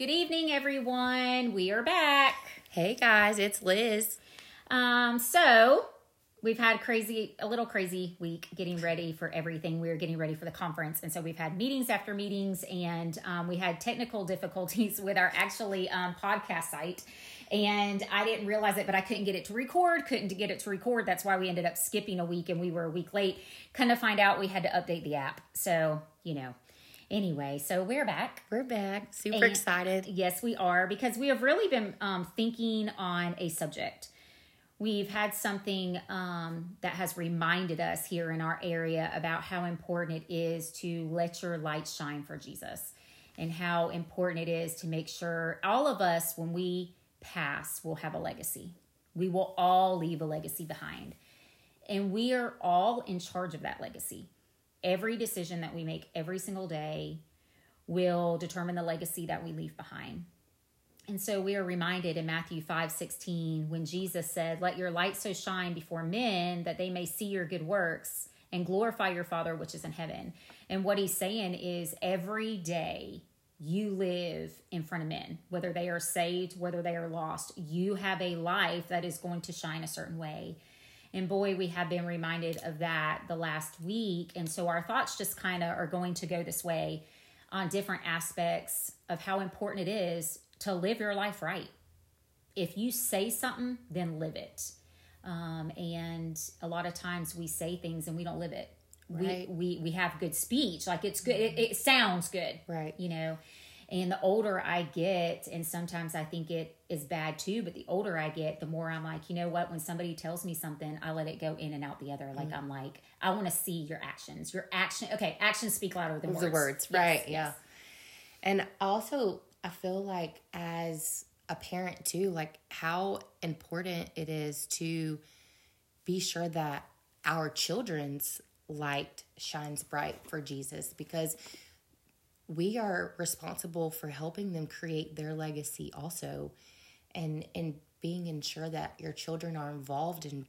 Good evening, everyone. We are back. Hey guys, it's Liz. Um, so we've had crazy, a little crazy week getting ready for everything. We were getting ready for the conference, and so we've had meetings after meetings, and um, we had technical difficulties with our actually um, podcast site. And I didn't realize it, but I couldn't get it to record. Couldn't get it to record. That's why we ended up skipping a week, and we were a week late. Kind of find out we had to update the app. So you know. Anyway, so we're back. We're back. Super And- excited. Yes, we are because we have really been um, thinking on a subject. We've had something um, that has reminded us here in our area about how important it is to let your light shine for Jesus and how important it is to make sure all of us, when we pass, will have a legacy. We will all leave a legacy behind. And we are all in charge of that legacy. Every decision that we make every single day will determine the legacy that we leave behind. And so we are reminded in Matthew 5 16, when Jesus said, Let your light so shine before men that they may see your good works and glorify your Father which is in heaven. And what he's saying is, every day you live in front of men, whether they are saved, whether they are lost, you have a life that is going to shine a certain way. And boy, we have been reminded of that the last week. And so our thoughts just kind of are going to go this way on different aspects of how important it is to live your life right. If you say something, then live it. Um, and a lot of times we say things and we don't live it. Right. We, we we have good speech, like it's good. It, it sounds good, Right. You know. And the older I get, and sometimes I think it is bad too, but the older I get, the more I'm like, you know what? When somebody tells me something, I let it go in and out the other. Like mm. I'm like, I want to see your actions. Your action. Okay, actions speak louder than words. The words, Yes, right? yes. Yeah. And also, I feel like as a parent too, like how important it is to be sure that our children's light shines bright for Jesus because we are responsible for helping them create their legacy also and and being ensure that your children are involved in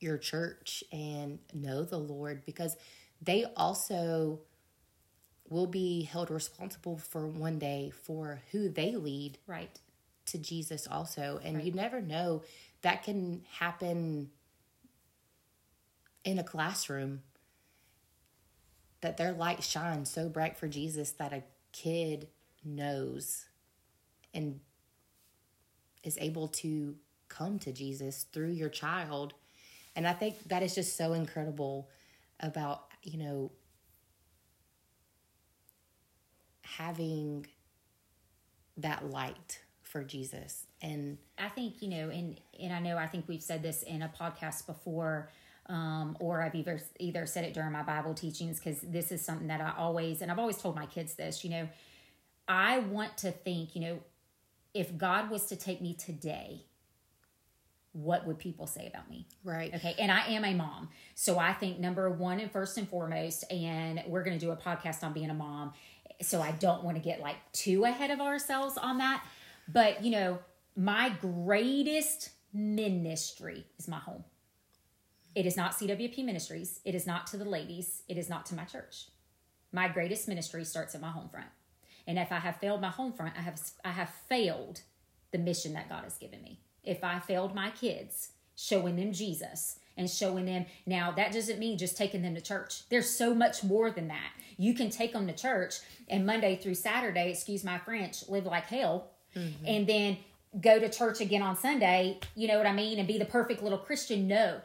your church and know the Lord because they also will be held responsible for one day for who they lead Right. to Jesus also. And you never know that can happen in a classroom that their light shines so bright for Jesus that a kid knows and is able to come to Jesus through your child. And I think that is just so incredible about, you know, having that light for Jesus. And I think you know, and and I know I think we've said this in a podcast before, um, or I've either either said it during my Bible teachings because this is something that I always and I've always told my kids this. You know, I want to think. You know, if God was to take me today, what would people say about me? right. Okay. And I am a mom. So I think number one and first and foremost, and we're going to do a podcast on being a mom. So I don't want to get like too ahead of ourselves on that. But, you know, my greatest ministry is my home. It is not CWP Ministries. It is not to the ladies. It is not to my church. My greatest ministry starts at my home front. And if I have failed my home front, I have I have failed the mission that God has given me. If I failed my kids, showing them Jesus and showing them now that doesn't mean just taking them to church. There's so much more than that. You can take them to church and Monday through Saturday, excuse my French, live like hell mm-hmm. and then go to church again on Sunday, you know what I mean, and be the perfect little Christian. No.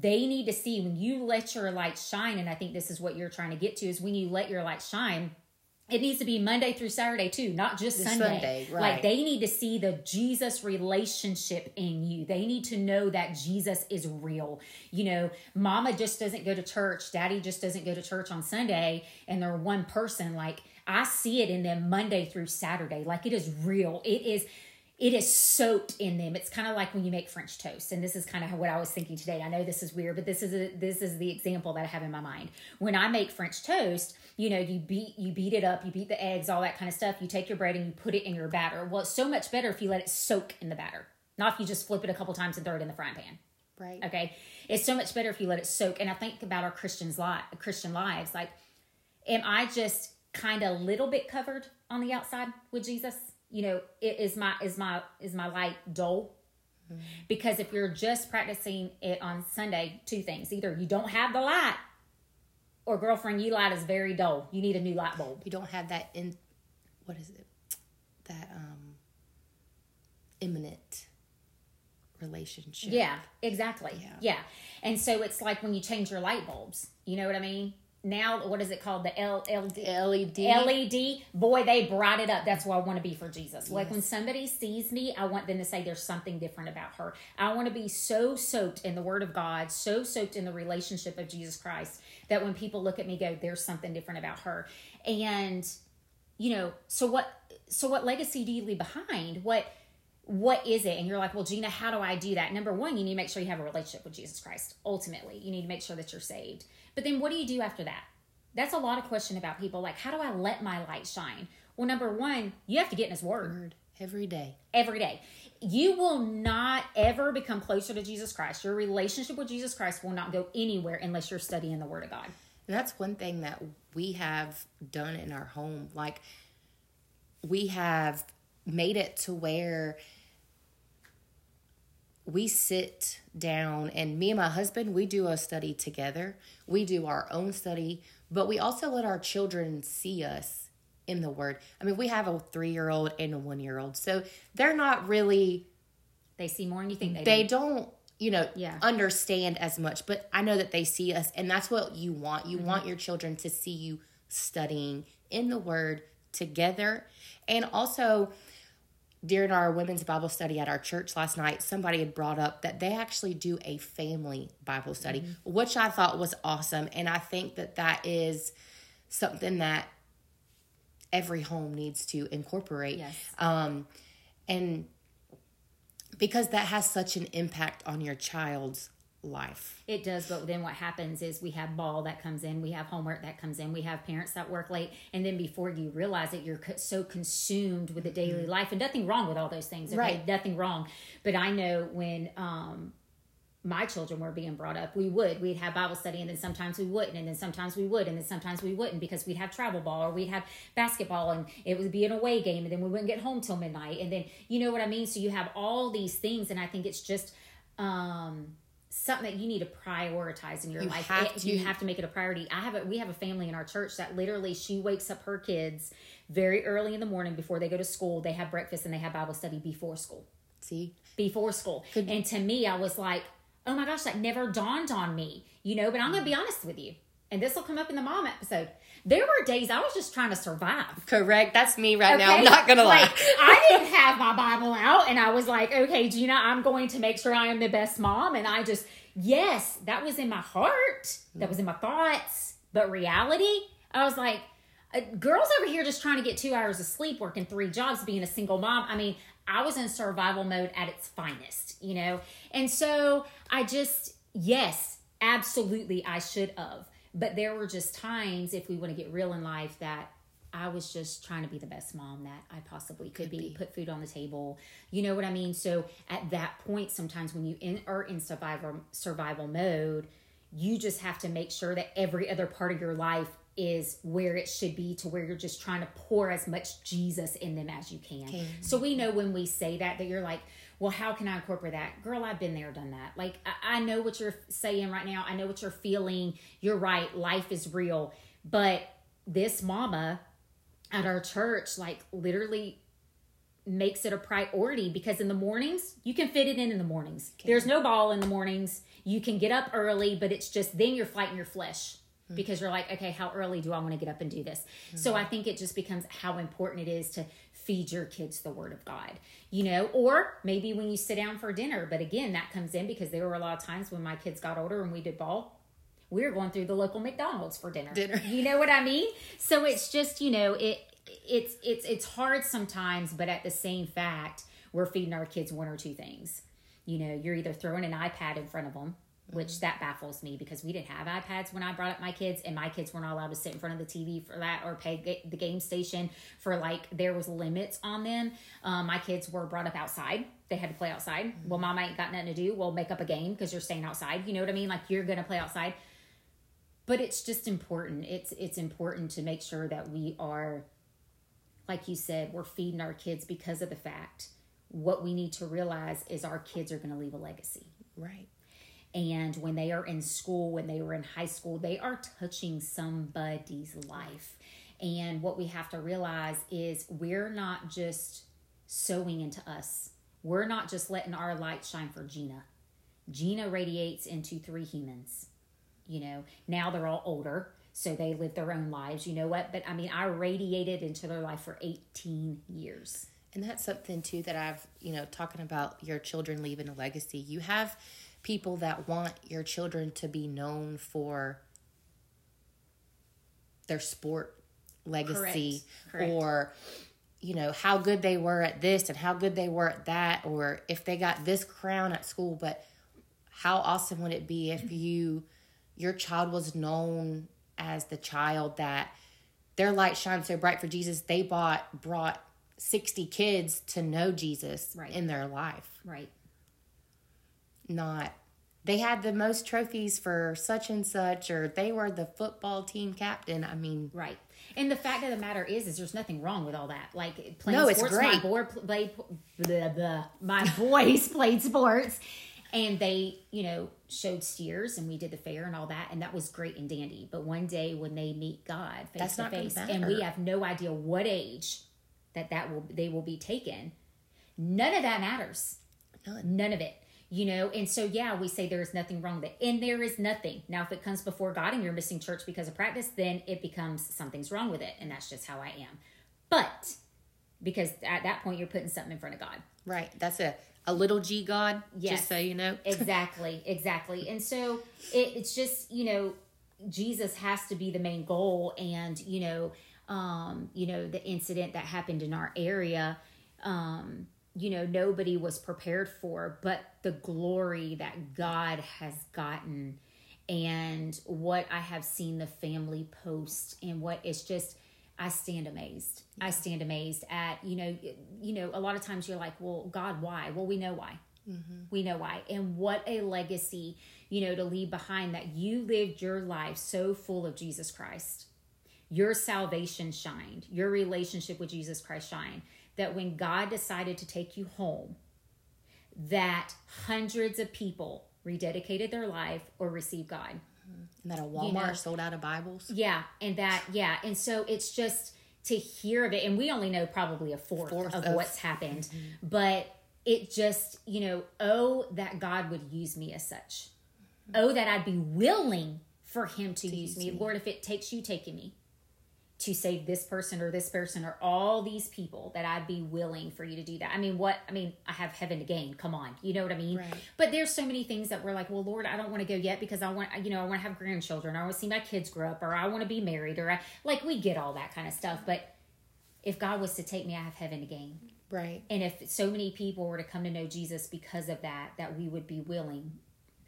They need to see when you let your light shine, and I think this is what you're trying to get to is when you let your light shine, it needs to be Monday through Saturday too, not just Sunday. Sunday, Like they need to see the Jesus relationship in you. They need to know that Jesus is real. You know, mama just doesn't go to church, daddy just doesn't go to church on Sunday, and they're one person. Like I see it in them Monday through Saturday. Like it is real. It is it is soaked in them. It's kind of like when you make French toast, and this is kind of what I was thinking today. I know this is weird, but this is a, this is the example that I have in my mind. When I make French toast, you know, you beat you beat it up, you beat the eggs, all that kind of stuff. You take your bread and you put it in your batter. Well, it's so much better if you let it soak in the batter, not if you just flip it a couple times and throw it in the frying pan. Right. Okay, it's so much better if you let it soak. And I think about our Christians li- Christian lives. Like, am I just kind of a little bit covered on the outside with Jesus? You know, it is my is my is my light dull? Because if you're just practicing it on Sunday, two things. Either you don't have the light or girlfriend, you light is very dull. You need a new light bulb. You don't have that in what is it? That um imminent relationship. Yeah, exactly. Yeah. Yeah. And so it's like when you change your light bulbs. You know what I mean? Now, what is it called? The L-. LED. LED, boy, they brought it up. That's why I want to be for Jesus. Like when somebody sees me, I want them to say there's something different about her. I want to be so soaked in the Word of God, so soaked in the relationship of Jesus Christ that when people look at me, go, there's something different about her. And you know, so what? So what legacy do you leave behind? What? What is it? And you're like, well, Gina, how do I do that? Number one, you need to make sure you have a relationship with Jesus Christ. Ultimately, you need to make sure that you're saved. But then, what do you do after that? That's a lot of question about people. Like, how do I let my light shine? Well, number one, you have to get in His Word Word every day. every day. You will not ever become closer to Jesus Christ. Your relationship with Jesus Christ will not go anywhere unless you're studying the Word of God. And that's one thing that we have done in our home. Like, we have made it to where we sit down and me and my husband, we do a study together. We do our own study, but we also let our children see us in the Word. I mean, we have a three year old and a one year old. So they're not really They see more than you think they, they do. don't you know Yeah. understand as much but i know that they see us and that's what you want you Mm-hmm. want your children to see you studying in the word together and also during our women's bible study at our church last night somebody had brought up that they actually do a family bible study Mm-hmm. which i thought was awesome and i think that that is something that every home needs to incorporate Yes. um, and because that has such an impact on your child's life. It does, but then what happens is we have ball that comes in, we have homework that comes in, we have parents that work late, and then before you realize it, you're so consumed with the daily life, and nothing wrong with all those things, okay? Right. Nothing wrong. But I know when um, my children were being brought up, we would we'd have Bible study, and then sometimes we wouldn't, and then sometimes we would, and then sometimes we wouldn't because we'd have travel ball or we'd have basketball, and it would be an away game, and then we wouldn't get home till midnight, and then you know what I mean. So you have all these things, and I think it's just. Um, something that you need to prioritize in your You life. have It- you have to make it a priority. I have a we have a family in our church that literally she wakes up her kids very early in the morning before they go to school. They have breakfast and they have Bible study before school. See? Before school. and to me, I was like, oh my gosh, that never dawned on me. You know, but I'm gonna be mm. honest with you. And this will come up in the mom episode. There were days I was just trying to survive. Correct. That's me right now. I'm not going to lie. Like, I didn't have my Bible out, and I was like, okay, Gina, I'm going to make sure I am the best mom. And I just, yes, that was in my heart, that was in my thoughts, but reality, I was like, uh, girls over here just trying to get two hours of sleep, working three jobs, being a single mom. I mean, I was in survival mode at its finest, you know? And so I just, yes, absolutely, I should have. But there were just times, if we want to get real in life, that I was just trying to be the best mom that I possibly could, be, put food on the table. You know what I mean? So at that point, sometimes when you in, are in survival survival mode, you just have to make sure that every other part of your life is where it should be to where you're just trying to pour as much Jesus in them as you can. So we know when we say that that you're like, well, how can I incorporate that? Girl, I've been there, done that. Like I, I know what you're saying right now. I know what you're feeling. You're right. Life is real. But this mama at our church, like literally makes it a priority because in the mornings you can fit it in in the mornings there's no ball in the mornings you can get up early but it's just then you're fighting your flesh Mm-hmm. because you're like okay how early do i want to get up and do this? Mm-hmm. So i think it just becomes how important it is to feed your kids the word of god you know? Or maybe when you sit down for dinner but again that comes in because there were a lot of times when my kids got older and we did ball we were going through the local mcdonald's for dinner. Dinner. you know what i mean? So it's just you know it it's it's it's hard sometimes but at the same fact we're feeding our kids one or two things. You know you're either throwing an ipad in front of them which that baffles me because we didn't have ipads when i brought up my kids and my kids weren't allowed to sit in front of the tv for that or pay ga- the game station for like there was limits on them. Um, my kids were brought up outside. They had to play outside. Well mom ain't got nothing to do. Well make up a game because you're staying outside. You know what i mean? Like you're gonna play outside. But it's just important. It's it's important to make sure that we are like you said, we're feeding our kids because of the fact what we need to realize is our kids are going to leave a legacy. Right. And when they are in school, when they were in high school, they are touching somebody's life. And what we have to realize is we're not just sowing into us, we're not just letting our light shine for Gina. Gina radiates into three humans. You know, now they're all older, so they live their own lives. You know what? But I mean, I radiated into their life for 18 years. And that's something too that I've, you know, talking about your children leaving a legacy. You have people that want your children to be known for their sport legacy Correct. Correct. or you know how good they were at this and how good they were at that or if they got this crown at school but how awesome would it be if mm-hmm. you your child was known as the child that their light shines so bright for Jesus they bought brought 60 kids to know Jesus Right. in their life Right. Not they had the most trophies for such and such or they were the football team captain i mean Right. And the fact of the matter is, is there's nothing wrong with all that. Like playing No, it's sports, great. my boy pl- played, blah, blah, my boys played sports, and they, you know, showed steers, and we did the fair and all that, and that was great and dandy. But one day when they meet God face That's to not face, and we have no idea what age that that will they will be taken, none of that matters. None. None of it. You know, and so yeah, we say there is nothing wrong with it. And there is nothing. Now, if it comes before God and you're missing church because of practice, then it becomes something's wrong with it. And that's just how I am. But because at that point you're putting something in front of God. right that's a a little g god Yes. just so you know Exactly, exactly. And so it, it's just, you know, Jesus has to be the main goal. And, you know, um, you know, the incident that happened in our area, um, you know, nobody was prepared for, but the glory that God has gotten and what I have seen the family post and what it's just I stand amazed. I stand amazed at, you know, you know, a lot of times you're like, well, God, why? Well, we know why. Mm-hmm. We know why. And what a legacy, you know, to leave behind that you lived your life so full of Jesus Christ. Your salvation shined, your relationship with Jesus Christ shined. That when God decided to take you home, that hundreds of people rededicated their life or received God. Mm-hmm. and that a walmart know. sold out of bibles? Yeah, and that yeah, and so it's just to hear of it, and we only know probably a fourth, Fourth of, of- what's happened, mm-hmm. but it just you know, oh that God would use me as such, mm-hmm. oh that I'd be willing for Him to, use me, Lord. If it takes you taking me to save this person or this person or all these people, that I'd be willing for you to do that. I mean, what I mean, I have heaven to gain. Come on, you know what I mean? Right. But there's so many things that we're like, well, Lord, I don't want to go yet because I want, you know, I want to have grandchildren. I want to see my kids grow up, or I want to be married, or I like we get all that kind of stuff. But if God was to take me, I have heaven to gain. right And if so many people were to come to know Jesus because of that, that we would be willing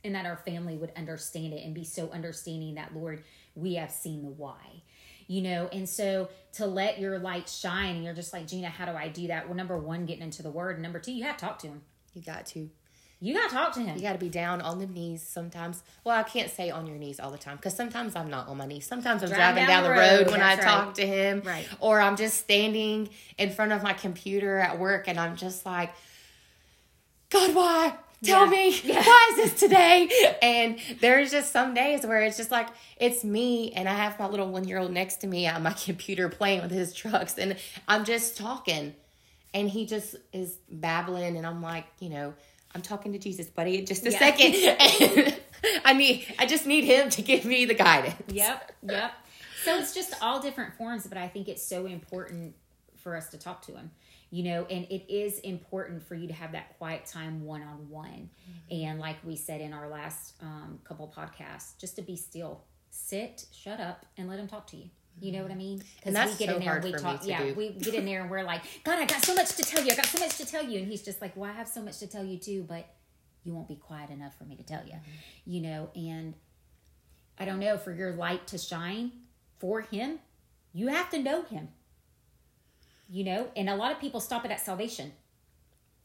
and that our family would understand it and be so understanding that, Lord, we have seen the why. You know, and so to let your light shine, and you're just like, Gina, how do I do that? Well, number one, getting into the word. And number two, you have to talk to him. you got to You got to talk to him. you got to be down on the knees sometimes well i can't say on your knees all the time because sometimes i'm not on my knees sometimes i'm Driving driving, down down, the road, road, when i that's talk to him Right. or i'm just standing in front of my computer at work and i'm just like god why tell Yeah. me Yeah. why is this today and there's just some days where it's just like it's me and i have my little one year old next to me on my computer playing with his trucks and i'm just talking and he just is babbling and i'm like you know i'm talking to jesus buddy just a Yeah. second and i need i just need him to give me the guidance Yep, yep. So it's just all different forms, but I think it's so important for us to talk to him, you know, and it is important for you to have that quiet time one on one. And like we said in our last um, couple podcasts, just to be still, sit, shut up, and let him talk to you. You know what I mean? Because that's we get so in there and we talk. Yeah, do. we get in there and we're like, God, I got so much to tell you. I got so much to tell you, and he's just like, Well, I have so much to tell you too, but you won't be quiet enough for me to tell you. You know, and I don't know, for your light to shine for him, you have to know him. You know, and a lot of people stop it at salvation.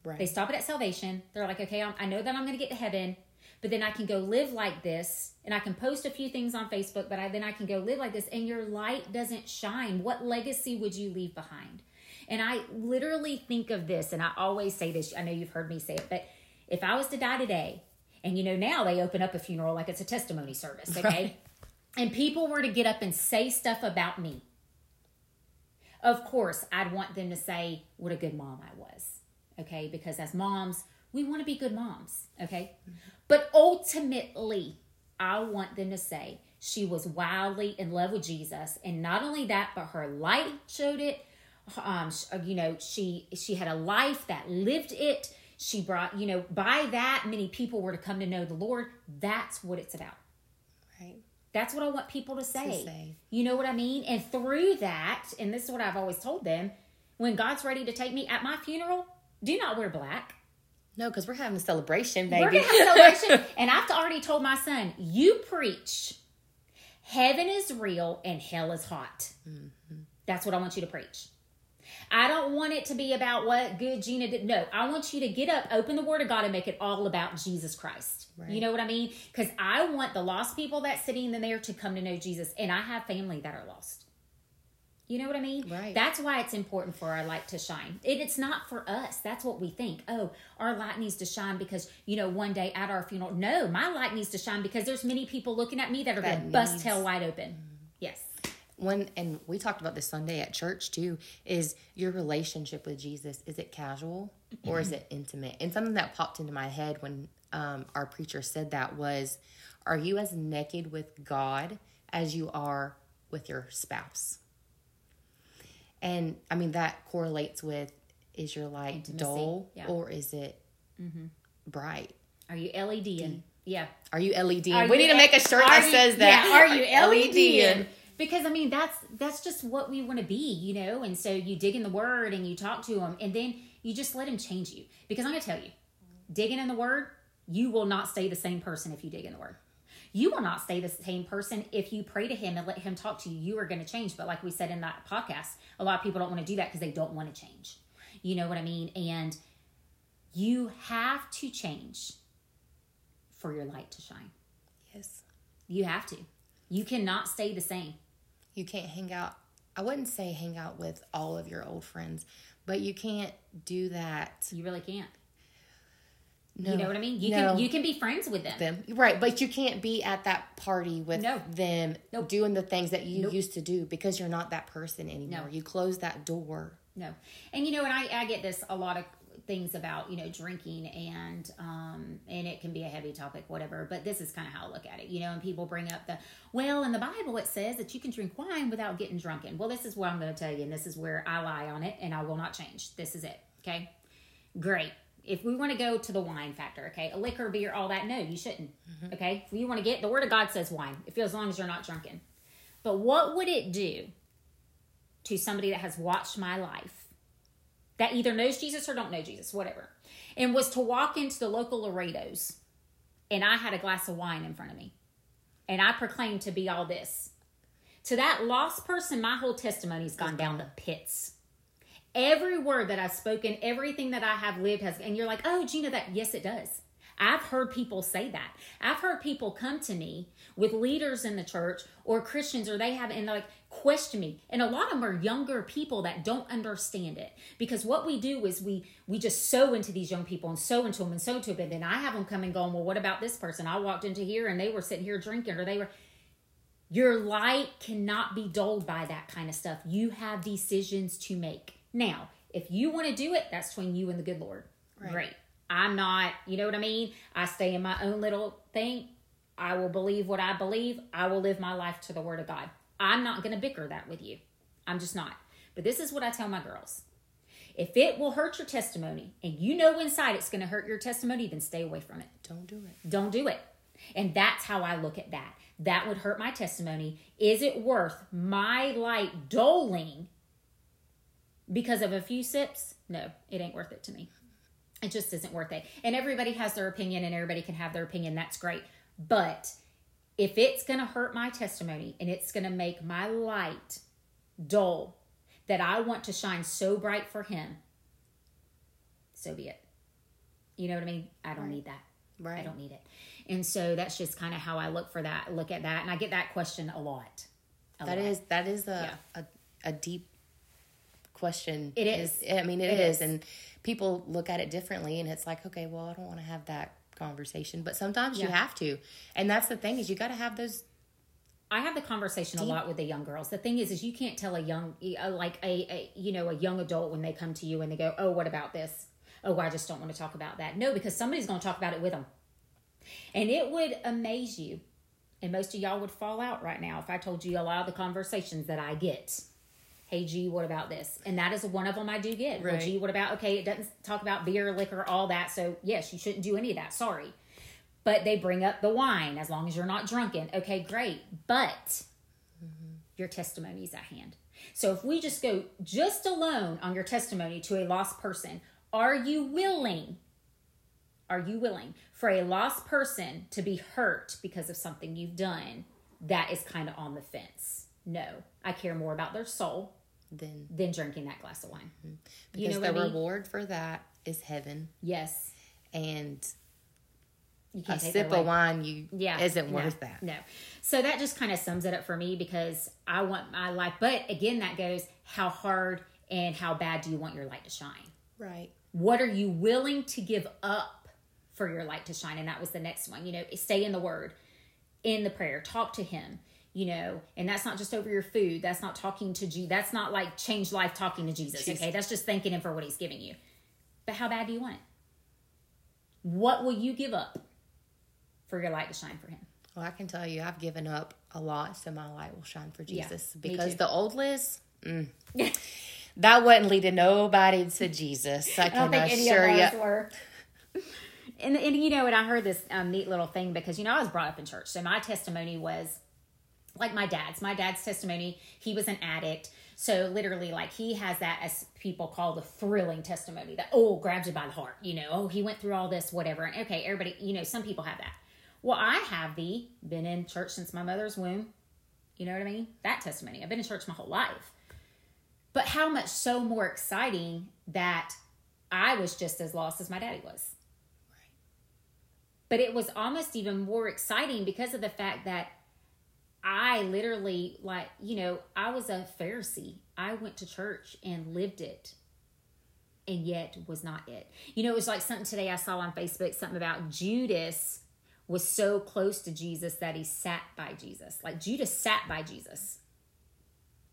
right They stop it at salvation. They're like, okay, I'm, I know that I'm going to get to heaven, but then I can go live like this and I can post a few things on Facebook, but I, then I can go live like this and your light doesn't shine. What legacy would you leave behind? And I literally think of this, and I always say this. I know you've heard me say it, but if I was to die today, and you know, now they open up a funeral like it's a testimony service, okay? Right. And people were to get up and say stuff about me. Of course, I'd want them to say what a good mom I was, okay? Because as moms, we want to be good moms, okay? Mm-hmm. But ultimately, I want them to say she was wildly in love with Jesus, and not only that, but her light showed it. Um, you know, she she had a life that lived it. She brought, you know, by that many people were to come to know the Lord. That's what it's about. That's what I want people to say. to say. You know what I mean? And through that, and this is what I've always told them, when God's ready to take me at my funeral, do not wear black. No, because we're having a celebration, baby. We're gonna have a celebration. and I've already told my son, you preach. Heaven is real and hell is hot. Mm-hmm. That's what I want you to preach. I don't want it to be about what good Gina did. No, I want you to get up, open the Word of God, and make it all about Jesus Christ. Right. You know what I mean? Because I want the lost people that's sitting in there to come to know Jesus, and I have family that are lost. You know what I mean? Right. That's why it's important for our light to shine. It, it's not for us. That's what we think. Oh, our light needs to shine because, you know, one day at our funeral. No, my light needs to shine because there's many people looking at me that are going to bust hell wide open. Yes. When, and we talked about this Sunday at church too, is your relationship with Jesus, is it casual or is it intimate? And something that popped into my head when um, our preacher said that was, are you as naked with God as you are with your spouse? And I mean, that correlates with is your light Intimacy. dull yeah. or is it mm-hmm. bright? Are you LED? Yeah. Are you LED? We you need to make a shirt that you, says that. Yeah, are you LED? Because I mean that's that's just what we want to be, you know. And so you dig in the word and you talk to him, and then you just let him change you. Because I'm gonna tell you, digging in the word, you will not stay the same person if you dig in the word. You will not stay the same person if you pray to him and let him talk to you. You are going to change. But like we said in that podcast a lot of people don't want to do that because they don't want to change. You know what i mean? And you have to change for your light to shine. Yes. You have to. You cannot stay the same you can't hang out i wouldn't say hang out with all of your old friends but you can't do that you really can't no, you know what I mean? You no. can you can be friends with them. them. Right, but you can't be at that party with no. them nope. doing the things that you nope. used to do because you're not that person anymore. No. You close that door. No. And you know, and I, I get this a lot of things about, you know, drinking and um and it can be a heavy topic, whatever. But this is kind of how I look at it. You know, and people bring up the well, in the Bible it says that you can drink wine without getting drunken. Well, this is what I'm gonna tell you, and this is where I lie on it and I will not change. This is it. Okay. Great if we want to go to the wine factor, okay, a liquor, beer, all that, no, you shouldn't. Mm-hmm. Okay, if you want to get the Word of God says wine, if as long as you're not drunken. But what would it do to somebody that has watched my life, that either knows Jesus or don't know Jesus, whatever, and was to walk into the local Laredo's, and I had a glass of wine in front of me, and I proclaimed to be all this. To that lost person, my whole testimony's gone down the pits every word that I've spoken, everything that I have lived has, and you're like, oh, Gina, that, yes, it does. I've heard people say that. I've heard people come to me with leaders in the church or Christians, or they have, and like, question me. And a lot of them are younger people that don't understand it. Because what we do is we we just sow into these young people and sow into them and sow into them. And then I have them come and going, well, what about this person? I walked into here and they were sitting here drinking, or they were. Your light cannot be dulled by that kind of stuff. You have decisions to make. Now, if you want to do it, that's between you and the good Lord. Right. Great. I'm not, you know what I mean? I stay in my own little thing. I will believe what I believe. I will live my life to the word of God. I'm not going to bicker that with you. I'm just not. But this is what I tell my girls. If it will hurt your testimony and you know inside it's going to hurt your testimony, then stay away from it. Don't do it. Don't do it. And that's how I look at that. That would hurt my testimony. Is it worth my light doling because of a few sips, no, it ain't worth it to me. It just isn't worth it. And everybody has their opinion and everybody can have their opinion. That's great. But if it's going to hurt my testimony and it's going to make my light dull that I want to shine so bright for Him, so be it. You know what I mean? I don't right. need that. Right. I don't need it. And so that's just kind of how I look for that, look at that. And I get that question a lot. A that lot. is that is a, yeah. a, a deep question. It is. I mean, It is. is. and people look at it differently, and it's like, okay, well, I don't want to have that conversation, but sometimes you have to, and that's the thing is you got to have those. I have the conversation a lot with the young girls. The thing is, is you can't tell a young, like a, a, you know, a young adult when they come to you and they go, "Oh, what about this? Oh, I just don't want to talk about that." No, because somebody's going to talk about it with them, and it would amaze you. And most of y'all would fall out right now if I told you a lot of the conversations that I get. Hey, G, what about this? And that is one of them I do get. Well, Right. G, what about? Okay, it doesn't talk about beer, liquor, all that. So yes, you shouldn't do any of that. Sorry but they bring up the wine as long as you're not drunken. Okay, great. But your testimony is at hand. So if we just go just alone on your testimony to a lost person, are you willing? Are you willing for a lost person to be hurt because of something you've done that is kind of on the fence? No. I care more about their soul Then than drinking that glass of wine. Mm-hmm. because You know the I mean? reward for that is heaven, Yes. and You a sip of wine you yeah isn't no, worth that. no so that just kind of sums it up for me because i want my life but again that goes how hard and how bad do you want your light to shine Right. what are you willing to give up for your light to shine and that was the next one you know stay in the word in the prayer talk to him you know and that's not just over your food that's not talking to jesus that's not like change life talking to jesus Jesus. okay that's just thanking him for what he's giving you but how bad do you want it what will you give up for your light to shine for him Well, I can tell you, I've given up a lot, so my light will shine for Jesus. me because the old Liz, mm, that wouldn't lead to nobody to Jesus. I I don't can any assure of you. And, and you know, and I heard this um, neat little thing because you know I was brought up in church, so my testimony was like my dad's. My dad's testimony, he was an addict, so literally, like he has that as people call the thrilling testimony that oh grabs you by the heart, you know, oh he went through all this, whatever. And okay, everybody, you know, some people have that. Well, I have the been in church since my mother's womb. You know what I mean? That testimony. I've been in church my whole life. But how much so more exciting that I was just as lost as my daddy was. But it was almost even more exciting because of the fact that I literally, like, you know, I was a Pharisee. I went to church and lived it and yet was not it. You know, it was like something today I saw on Facebook, something about Judas was so close to Jesus that he sat by Jesus. Like Judas sat by Jesus,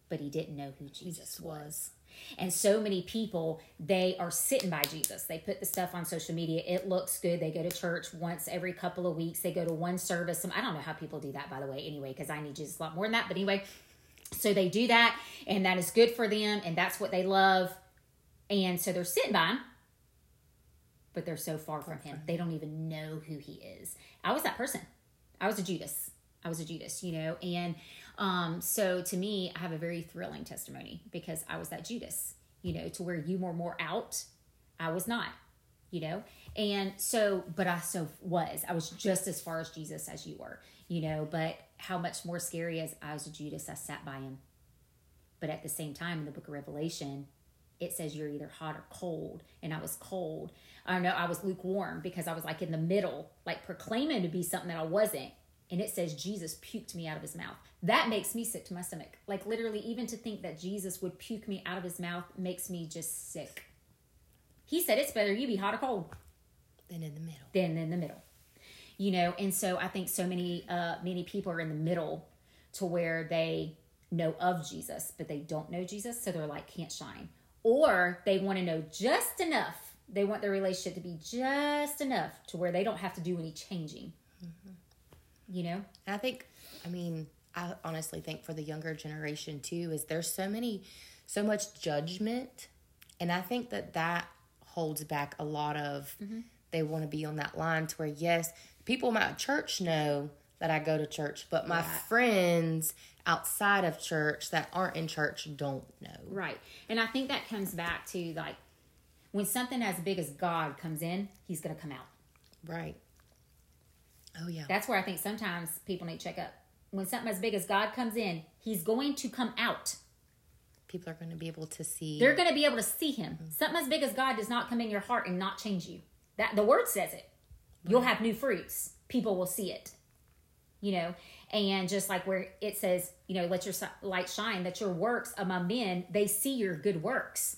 but he didn't know who Jesus was. And so many people, they are sitting by Jesus. They put the stuff on social media. It looks good. They go to church once every couple of weeks. They go to one service. I don't know how people do that, by the way, anyway, because I need Jesus a lot more than that. But anyway, so they do that, and that is good for them, and that's what they love. And so they're sitting by him, but they're so far from him. They don't even know who he is. I was that person. I was a Judas. I was a Judas, you know. And um, so to me, I have a very thrilling testimony because I was that Judas, you know, to where you were more out. I was not, you know. And so, but I so was. I was just as far as Jesus as you were, you know. But how much more scary as I was a Judas, I sat by him. But at the same time, in the book of Revelation, it says you're either hot or cold. And I was cold. I don't know I was lukewarm because I was like in the middle, like proclaiming to be something that I wasn't. And it says Jesus puked me out of his mouth. That makes me sick to my stomach. Like literally, even to think that Jesus would puke me out of his mouth makes me just sick. He said it's better you be hot or cold than in the middle. than in the middle. You know, and so I think so many uh many people are in the middle to where they know of Jesus, but they don't know Jesus, so they're like can't shine. Or they want to know just enough. They want their relationship to be just enough to where they don't have to do any changing. You know? And I think, I mean, I honestly think for the younger generation too, is there's so many, so much judgment. And I think that that holds back a lot of, mm-hmm. they want to be on that line to where, yes, people in my church know that I go to church, but my Right. friends outside of church that aren't in church don't know. Right. And I think that comes back to like when something as big as God comes in, he's going to come out. Right. Oh, yeah. That's where I think sometimes people need to check up. When something as big as God comes in, he's going to come out. People are going to be able to see. They're going to be able to see him. Mm-hmm. Something as big as God does not come in your heart and not change you. That the word says it. You'll have new fruits. People will see it. You know, And just like where it says, you know, let your light shine, that your works among men, they see your good works.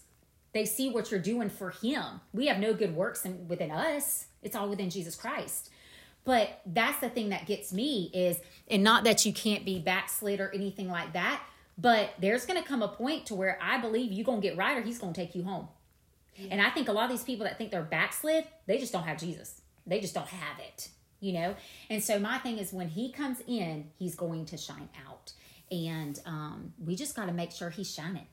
They see what you're doing for Him. We have no good works in, within us, it's all within Jesus Christ. But that's the thing that gets me is, and not that you can't be backslid or anything like that, but there's going to come a point to where I believe you're going to get right or He's going to take you home. And I think a lot of these people that think they're backslid, they just don't have Jesus. They just don't have it, you know? And so my thing is when he comes in, he's going to shine out. And um, we just got to make sure he's shining.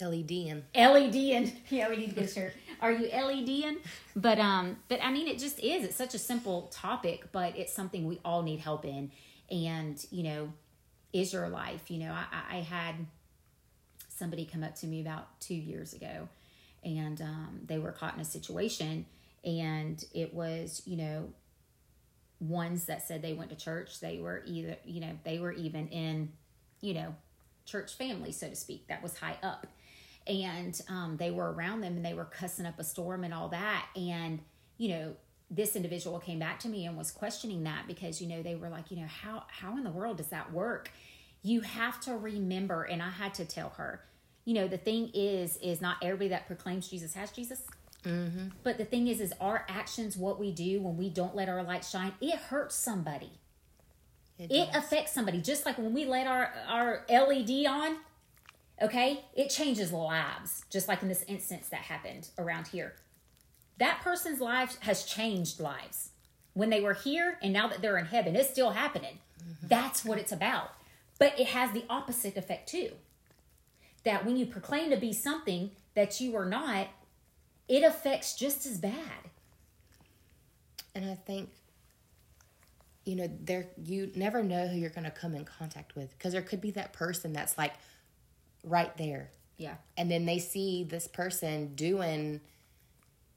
LED and LED-ing yeah, we need to get a shirt. Are you LED-ing? But um, but I mean, it just is. It's such a simple topic, but it's something we all need help in. And you know, is your life? You know, I, I had somebody come up to me about two years ago, and um, they were caught in a situation, and it was you know ones that said they went to church. They were either you know they were even in you know church family, so to speak, that was high up and um, they were around them and they were cussing up a storm and all that. And you know this individual came back to me and was questioning that because you know they were like you know how how in the world does that work? You have to remember and i had to tell her you know the thing is is not everybody that proclaims jesus has jesus. Mm-hmm. but the thing is is our actions what we do when we don't let our light shine it hurts somebody. It, it affects somebody. Just like when we let our our led on Okay? It changes lives, just like in this instance that happened around here. That person's life has changed lives. When they were here and now that they're in heaven, it's still happening. Mm-hmm. That's what it's about. But it has the opposite effect too. That when you proclaim to be something that you are not, it affects just as bad. And I think you know, there you never know who you're going to come in contact with because there could be that person that's like right there. Yeah. And then they see this person doing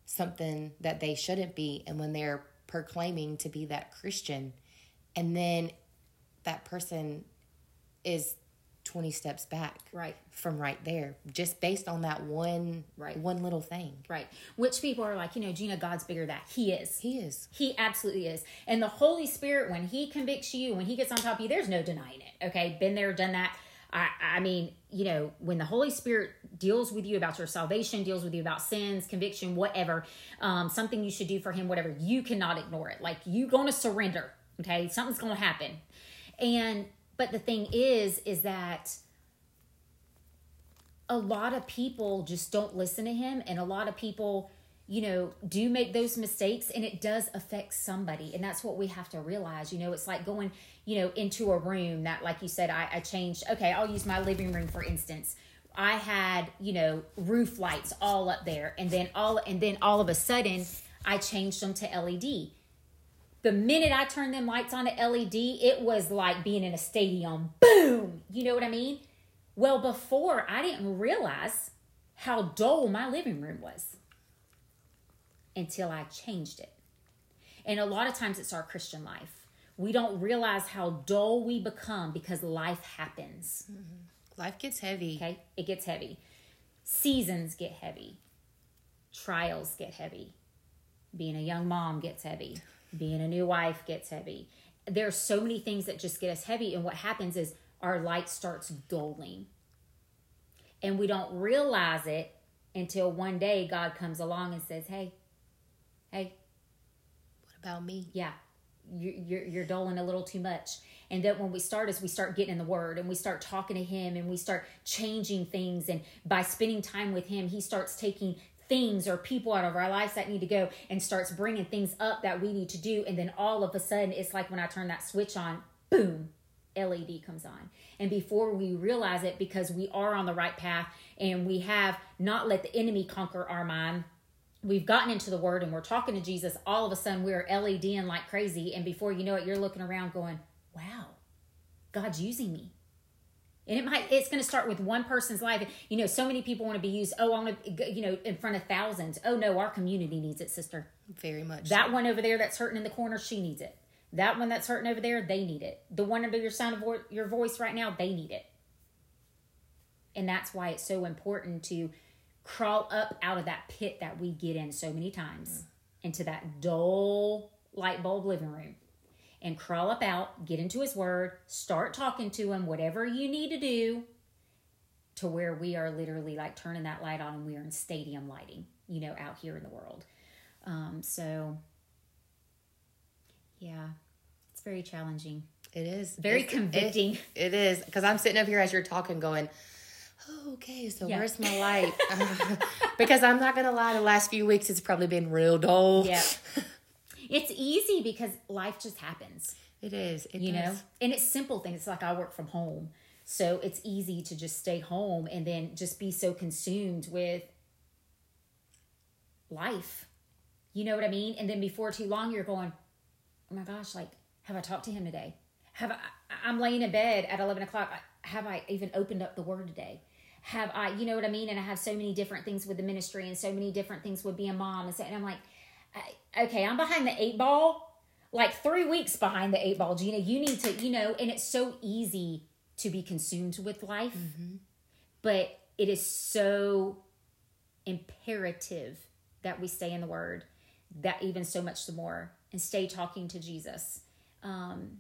something that they shouldn't be. And when they're proclaiming to be that Christian, and then that person is 20 steps back right. from right there just based on that one right. one little thing. Right. Which people are like you know gina god's bigger than that. He is. He is. He absolutely is. And the holy spirit when he convicts you when he gets on top of you there's no denying it. Okay? Been there done that I, I mean, you know, when the Holy Spirit deals with you about your salvation, deals with you about sins, conviction, whatever, um, something you should do for Him, whatever, you cannot ignore it. Like you're going to surrender. Okay, something's going to happen, and but the thing is, is that a lot of people just don't listen to Him, and a lot of people you know, do make those mistakes and it does affect somebody. And that's what we have to realize. You know, it's like going, you know, into a room that, like you said, I, I changed. Okay, I'll use my living room for instance. I had, you know, roof lights all up there, and then all and then all of a sudden I changed them to LED. The minute I turned them lights on to LED, it was like being in a stadium. Boom! You know what I mean? Well, before I didn't realize how dull my living room was until I changed it. And a lot of times it's our Christian life. We don't realize how dull we become because life happens. Mm-hmm. Life gets heavy. Okay, it gets heavy. Seasons get heavy. Trials get heavy. Being a young mom gets heavy. Being a new wife gets heavy. There are so many things that just get us heavy. And what happens is our light starts dulling. And we don't realize it until one day God comes along and says, Hey, hey, what about me? Yeah, you, you're you're doling a little too much. And then when we start, as we start getting in the Word and we start talking to Him and we start changing things, and by spending time with Him, He starts taking things or people out of our lives that need to go and starts bringing things up that we need to do. And then all of a sudden, it's like when I turn that switch on, boom, LED comes on. And before we realize it, because we are on the right path and we have not let the enemy conquer our mind, we've gotten into the word and we're talking to Jesus, all of a sudden we're led LEDing like crazy. And before you know it, you're looking around going, wow, God's using me. And it might, it's going to start with one person's life. You know, so many people want to be used. Oh, I want to, you know, in front of thousands. Oh, no, our community needs it, sister. Very much. That so. one over there that's hurting in the corner, she needs it. That one that's hurting over there, they need it. The one under your sound of vo- your voice right now, they need it. And that's why it's so important to crawl up out of that pit that we get in so many times mm. into that dull light bulb living room and crawl up out, get into his word, start talking to him, whatever you need to do to where we are literally like turning that light on and we are in stadium lighting, you know, out here in the world. Um, so, yeah, it's very challenging. It is Very It's- convicting. It, it is because I'm sitting up here as you're talking, going, Oh, "Okay, so Yeah. where's my light?" because I'm not gonna lie, the last few weeks it's probably been real dull. Yeah. it's easy because life just happens. it is. It you know and it's simple things it's like i work from home so it's easy to just stay home and then just be so consumed with life you know what i mean and then before too long you're going oh my gosh like have i talked to him today have i i'm laying in bed at 11 o'clock have i even opened up the word today have i you know what i mean? And i have so many different things with the ministry and so many different things with being mom and, so, and i'm like I- okay i'm behind the eight ball like three weeks behind the eight ball, Gina. You need to, you know, and it's so easy to be consumed with life, but it is so imperative that we stay in the Word, that even so much the more, and stay talking to Jesus, um,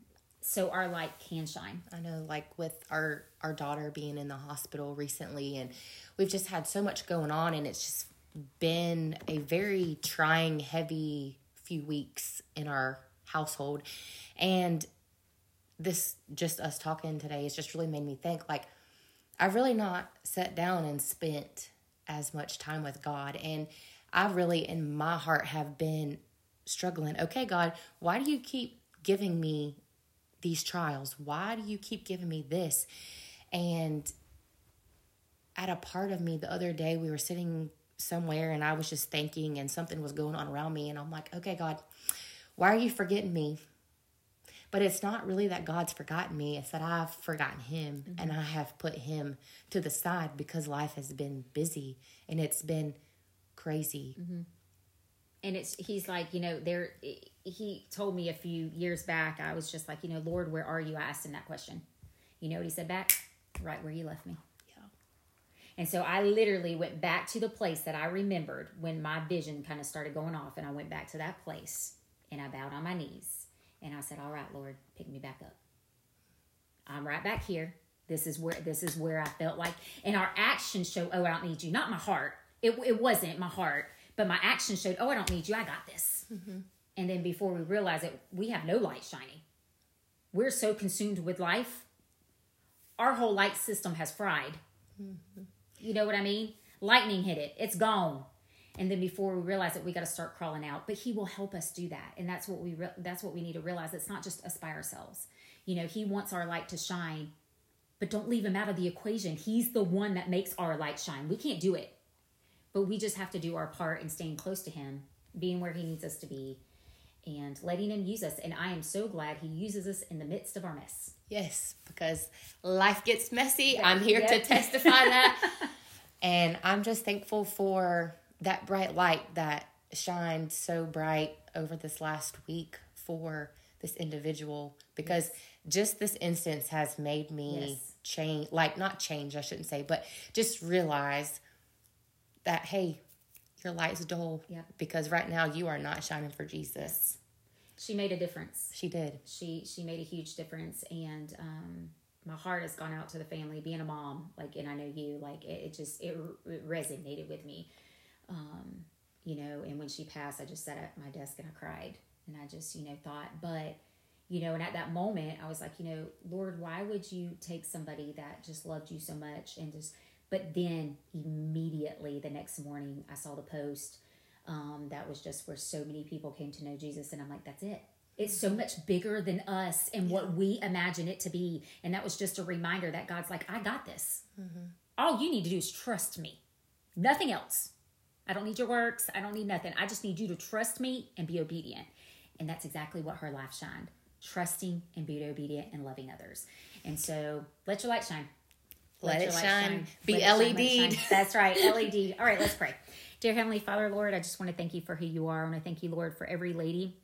so our light can shine. I know, like with our our daughter being in the hospital recently, and we've just had so much going on, and it's just been a very trying, heavy few weeks in our household, and this just us talking today has just really made me think like I've really not sat down and spent as much time with God. And I really, in my heart, have been struggling. Okay, God, why do you keep giving me these trials? Why do you keep giving me this? And at a part of me the other day, we were sitting somewhere and I was just thinking, and something was going on around me. And I'm like, okay, God, why are you forgetting me? But it's not really that God's forgotten me, it's that I've forgotten Him mm-hmm. and I have put Him to the side because life has been busy and it's been crazy. Mm-hmm. And it's he's like you know there he told me a few years back i was just like you know lord where are you? I asked him that question. You know what he said back? Right where you left me. Yeah. and so i literally went back to the place that i remembered when my vision kind of started going off and i went back to that place and i bowed on my knees and i said all right lord pick me back up. I'm right back here. This is where this is where i felt like and our actions show oh i don't need you. Not my heart. It, it wasn't my heart but my actions showed oh i don't need you. I got this. Mm-hmm. And then before we realize it we have no light shining. We're so consumed with life our whole light system has fried. Mm-hmm. You know what i mean? Lightning hit it. It's gone. And then before we realize it we got to start crawling out. But he will help us do that. And that's what we re- that's what we need to realize. It's not just us by ourselves. You know he wants our light to shine but don't leave him out of the equation. He's the one that makes our light shine. We can't do it but we just have to do our part in staying close to him being where he needs us to be and letting him use us and i am so glad he uses us in the midst of our mess Yes, because life gets messy. I'm here to testify that. and I'm just thankful for that bright light that shined so bright over this last week for this individual because just this instance has made me Yes. change like not change I shouldn't say but just realize that hey your light's dull Yeah. because right now you are not shining for Jesus. she made a difference She did. she she made a huge difference and um my heart has gone out to the family being a mom like and i know you like it, it just it, it resonated with me um you know and when she passed i just sat at my desk and i cried and i just you know thought but you know and at that moment i was like you know lord why would you take somebody that just loved you so much and just but then immediately the next morning i saw the post um, that was just where so many people came to know jesus and i'm like that's it. It's so much bigger than us and what we imagine it to be. And that was just a reminder that god's like i got this. All you need to do is trust me. Nothing else. I don't need your works. I don't need nothing. I just need you to trust me and be obedient. And that's exactly what her life shined trusting and being obedient and loving others. And so let your light shine Let shine. Be Let it shine, let it LED. shine. That's right, LED. All right, let's pray. Dear Heavenly Father, Lord, I just want to thank you for who you are. I want to thank you, Lord, for every lady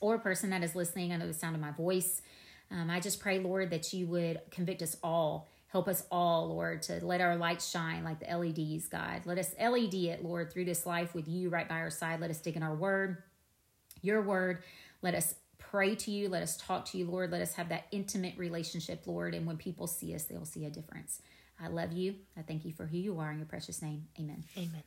or person that is listening under the sound of my voice. Um, I just pray, Lord, that you would convict us all. Help us all, Lord, to let our light shine like the LEDs, God. Let us LED it, Lord, through this life with you right by our side. Let us dig in our word, your word. Let us pray to you. Let us talk to you, Lord. Let us have that intimate relationship, Lord. And when people see us, they'll see a difference. I love you. I thank you for who you are in your precious name. Amen. Amen.